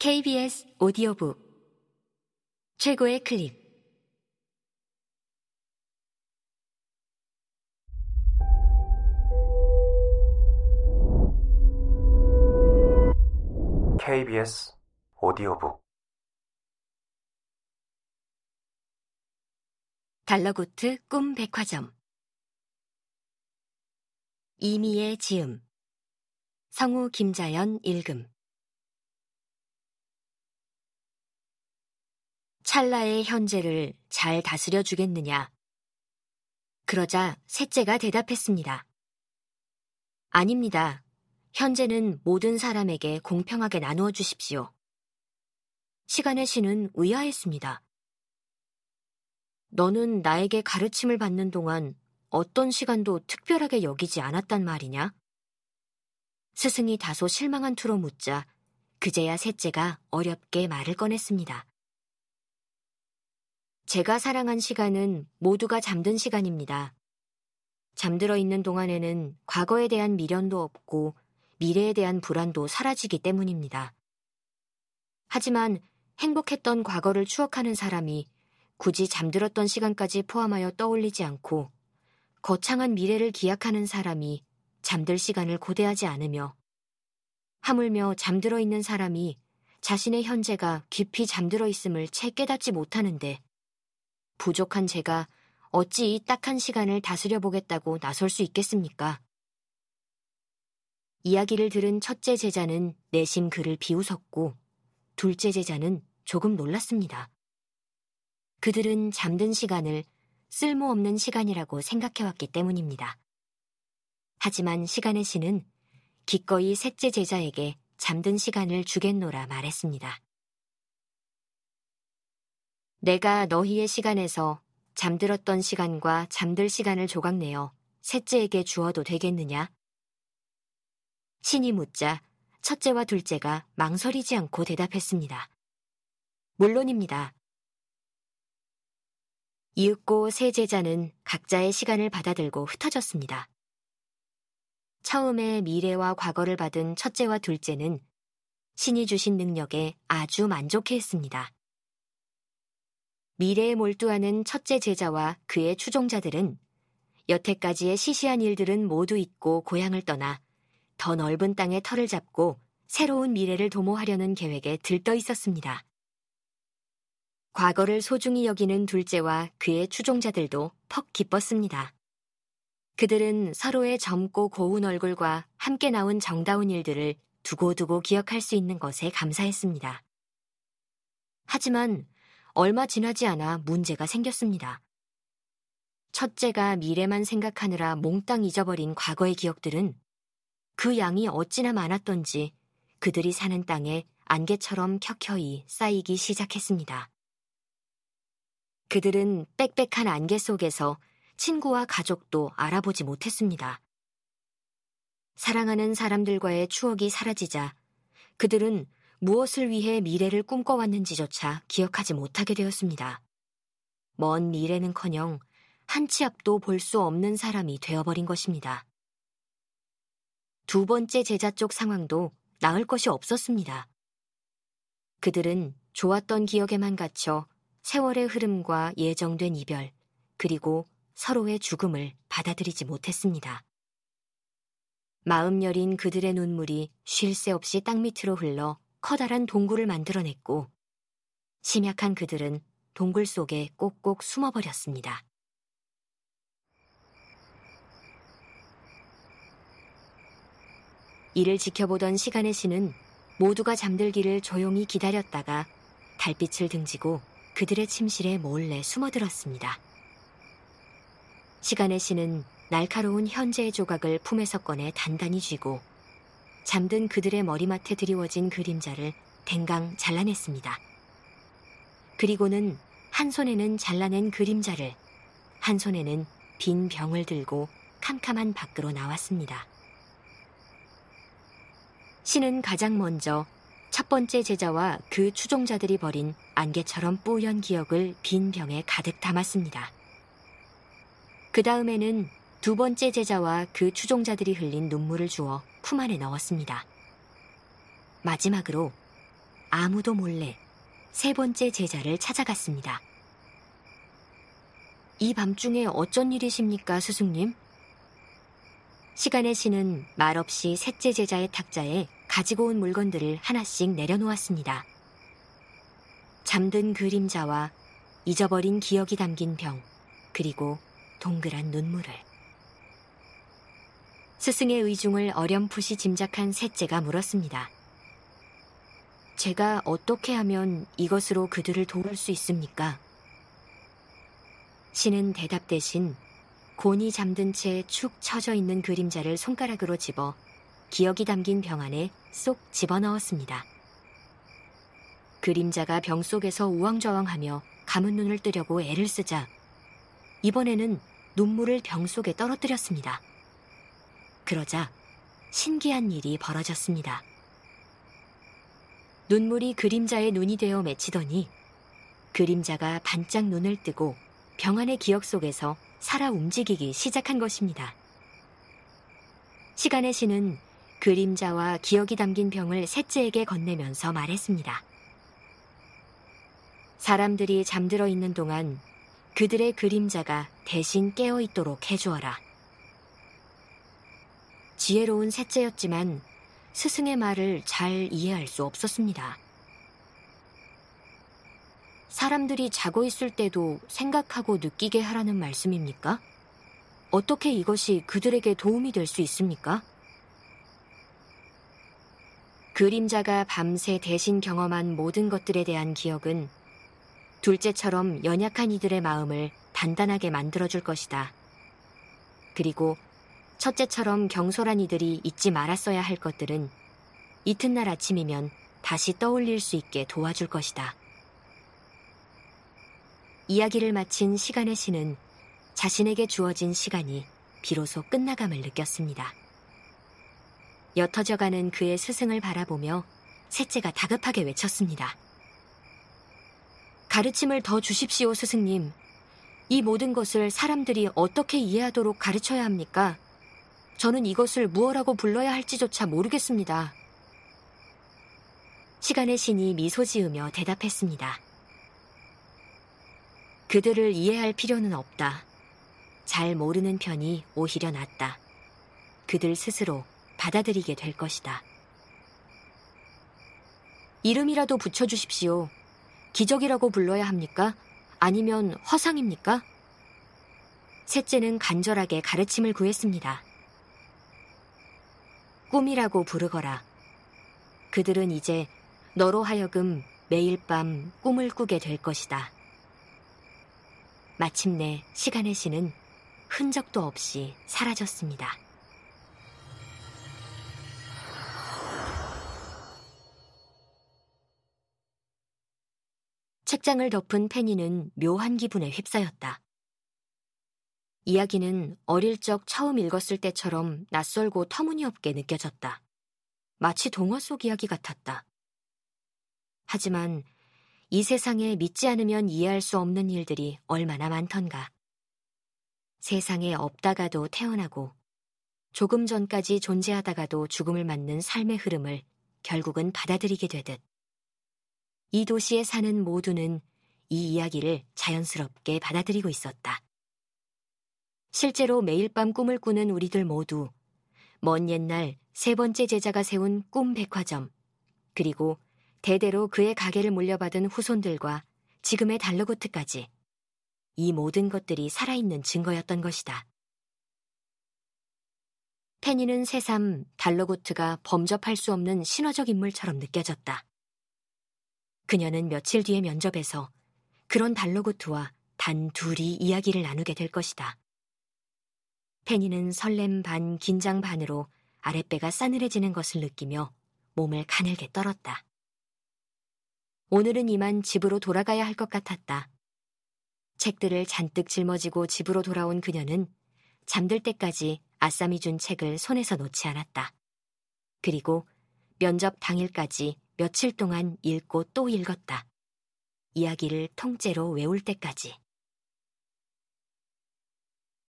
KBS 오디오북. 최고의 클립. KBS 오디오북. 달러고트 꿈 백화점. 이미의 지음. 성우 김자연 읽음 찰나의 현재를 잘 다스려 주겠느냐? 그러자 셋째가 대답했습니다. 아닙니다. 현재는 모든 사람에게 공평하게 나누어 주십시오. 시간의 신은 의아했습니다. 너는 나에게 가르침을 받는 동안 어떤 시간도 특별하게 여기지 않았단 말이냐? 스승이 다소 실망한 투로 묻자 그제야 셋째가 어렵게 말을 꺼냈습니다. 제가 사랑한 시간은 모두가 잠든 시간입니다. 잠들어 있는 동안에는 과거에 대한 미련도 없고 미래에 대한 불안도 사라지기 때문입니다. 하지만 행복했던 과거를 추억하는 사람이 굳이 잠들었던 시간까지 포함하여 떠올리지 않고 거창한 미래를 기약하는 사람이 잠들 시간을 고대하지 않으며 하물며 잠들어 있는 사람이 자신의 현재가 깊이 잠들어 있음을 채 깨닫지 못하는데 부족한 제가 어찌 이 딱한 시간을 다스려 보겠다고 나설 수 있겠습니까? 이야기를 들은 첫째 제자는 내심 그를 비웃었고 둘째 제자는 조금 놀랐습니다. 그들은 잠든 시간을 쓸모없는 시간이라고 생각해왔기 때문입니다. 하지만 시간의 신은 기꺼이 셋째 제자에게 잠든 시간을 주겠노라 말했습니다. 내가 너희의 시간에서 잠들었던 시간과 잠들 시간을 조각내어 셋째에게 주어도 되겠느냐? 신이 묻자 첫째와 둘째가 망설이지 않고 대답했습니다. 물론입니다. 이윽고 세 제자는 각자의 시간을 받아들고 흩어졌습니다. 처음에 미래와 과거를 받은 첫째와 둘째는 신이 주신 능력에 아주 만족해 했습니다. 미래에 몰두하는 첫째 제자와 그의 추종자들은 여태까지의 시시한 일들은 모두 잊고 고향을 떠나 더 넓은 땅에 터를 잡고 새로운 미래를 도모하려는 계획에 들떠 있었습니다. 과거를 소중히 여기는 둘째와 그의 추종자들도 퍽 기뻤습니다. 그들은 서로의 젊고 고운 얼굴과 함께 나온 정다운 일들을 두고두고 기억할 수 있는 것에 감사했습니다. 하지만 얼마 지나지 않아 문제가 생겼습니다. 첫째가 미래만 생각하느라 몽땅 잊어버린 과거의 기억들은 그 양이 어찌나 많았던지 그들이 사는 땅에 안개처럼 켜켜이 쌓이기 시작했습니다. 그들은 빽빽한 안개 속에서 친구와 가족도 알아보지 못했습니다. 사랑하는 사람들과의 추억이 사라지자 그들은 무엇을 위해 미래를 꿈꿔왔는지조차 기억하지 못하게 되었습니다. 먼 미래는커녕 한 치 앞도 볼 수 없는 사람이 되어버린 것입니다. 두 번째 제자 쪽 상황도 나을 것이 없었습니다. 그들은 좋았던 기억에만 갇혀 세월의 흐름과 예정된 이별, 그리고 서로의 죽음을 받아들이지 못했습니다. 마음 여린 그들의 눈물이 쉴 새 없이 땅 밑으로 흘러 커다란 동굴을 만들어냈고 심약한 그들은 동굴 속에 꼭꼭 숨어버렸습니다. 이를 지켜보던 시간의 신은 모두가 잠들기를 조용히 기다렸다가 달빛을 등지고 그들의 침실에 몰래 숨어들었습니다. 시간의 신은 날카로운 현재의 조각을 품에서 꺼내 단단히 쥐고 잠든 그들의 머리맡에 드리워진 그림자를 댕강 잘라냈습니다. 그리고는 한 손에는 잘라낸 그림자를, 한 손에는 빈 병을 들고 캄캄한 밖으로 나왔습니다. 신은 가장 먼저 첫 번째 제자와 그 추종자들이 버린 안개처럼 뿌연 기억을 빈 병에 가득 담았습니다. 그 다음에는 두 번째 제자와 그 추종자들이 흘린 눈물을 주어 품 안에 넣었습니다. 마지막으로 아무도 몰래 세 번째 제자를 찾아갔습니다. 이 밤중에 어쩐 일이십니까, 스승님? 시간의 신은 말없이 셋째 제자의 탁자에 가지고 온 물건들을 하나씩 내려놓았습니다. 잠든 그림자와 잊어버린 기억이 담긴 병, 그리고 동그란 눈물을. 스승의 의중을 어렴풋이 짐작한 셋째가 물었습니다. 제가 어떻게 하면 이것으로 그들을 도울 수 있습니까? 신은 대답 대신 곤이 잠든 채 축 처져 있는 그림자를 손가락으로 집어 기억이 담긴 병 안에 쏙 집어넣었습니다. 그림자가 병 속에서 우왕좌왕하며 감은 눈을 뜨려고 애를 쓰자 이번에는 눈물을 병 속에 떨어뜨렸습니다. 그러자 신기한 일이 벌어졌습니다. 눈물이 그림자의 눈이 되어 맺히더니 그림자가 반짝 눈을 뜨고 병 안의 기억 속에서 살아 움직이기 시작한 것입니다. 시간의 신은 그림자와 기억이 담긴 병을 셋째에게 건네면서 말했습니다. 사람들이 잠들어 있는 동안 그들의 그림자가 대신 깨어 있도록 해주어라. 지혜로운 셋째였지만 스승의 말을 잘 이해할 수 없었습니다. 사람들이 자고 있을 때도 생각하고 느끼게 하라는 말씀입니까? 어떻게 이것이 그들에게 도움이 될 수 있습니까? 그림자가 밤새 대신 경험한 모든 것들에 대한 기억은 둘째처럼 연약한 이들의 마음을 단단하게 만들어줄 것이다. 그리고 첫째처럼 경솔한 이들이 잊지 말았어야 할 것들은 이튿날 아침이면 다시 떠올릴 수 있게 도와줄 것이다. 이야기를 마친 시간의 신은 자신에게 주어진 시간이 비로소 끝나감을 느꼈습니다. 옅어져가는 그의 스승을 바라보며 셋째가 다급하게 외쳤습니다. 가르침을 더 주십시오, 스승님. 이 모든 것을 사람들이 어떻게 이해하도록 가르쳐야 합니까? 저는 이것을 무엇라고 불러야 할지조차 모르겠습니다. 시간의 신이 미소 지으며 대답했습니다. 그들을 이해할 필요는 없다. 잘 모르는 편이 오히려 낫다. 그들 스스로 받아들이게 될 것이다. 이름이라도 붙여주십시오. 기적이라고 불러야 합니까? 아니면 화상입니까? 셋째는 간절하게 가르침을 구했습니다. 꿈이라고 부르거라. 그들은 이제 너로 하여금 매일 밤 꿈을 꾸게 될 것이다. 마침내 시간의 신은 흔적도 없이 사라졌습니다. 책장을 덮은 페니는 묘한 기분에 휩싸였다. 이야기는 어릴 적 처음 읽었을 때처럼 낯설고 터무니없게 느껴졌다. 마치 동화 속 이야기 같았다. 하지만 이 세상에 믿지 않으면 이해할 수 없는 일들이 얼마나 많던가. 세상에 없다가도 태어나고 조금 전까지 존재하다가도 죽음을 맞는 삶의 흐름을 결국은 받아들이게 되듯 이 도시에 사는 모두는 이 이야기를 자연스럽게 받아들이고 있었다. 실제로 매일 밤 꿈을 꾸는 우리들 모두 먼 옛날 세 번째 제자가 세운 꿈 백화점, 그리고 대대로 그의 가게를 물려받은 후손들과 지금의 달러고트까지 이 모든 것들이 살아있는 증거였던 것이다. 페니는 새삼 달러고트가 범접할 수 없는 신화적 인물처럼 느껴졌다. 그녀는 며칠 뒤의 면접에서 그런 달러고트와 단 둘이 이야기를 나누게 될 것이다. 페니는 설렘 반 긴장 반으로 아랫배가 싸늘해지는 것을 느끼며 몸을 가늘게 떨었다. 오늘은 이만 집으로 돌아가야 할 것 같았다. 책들을 잔뜩 짊어지고 집으로 돌아온 그녀는 잠들 때까지 아쌈이 준 책을 손에서 놓지 않았다. 그리고 면접 당일까지 며칠 동안 읽고 또 읽었다. 이야기를 통째로 외울 때까지.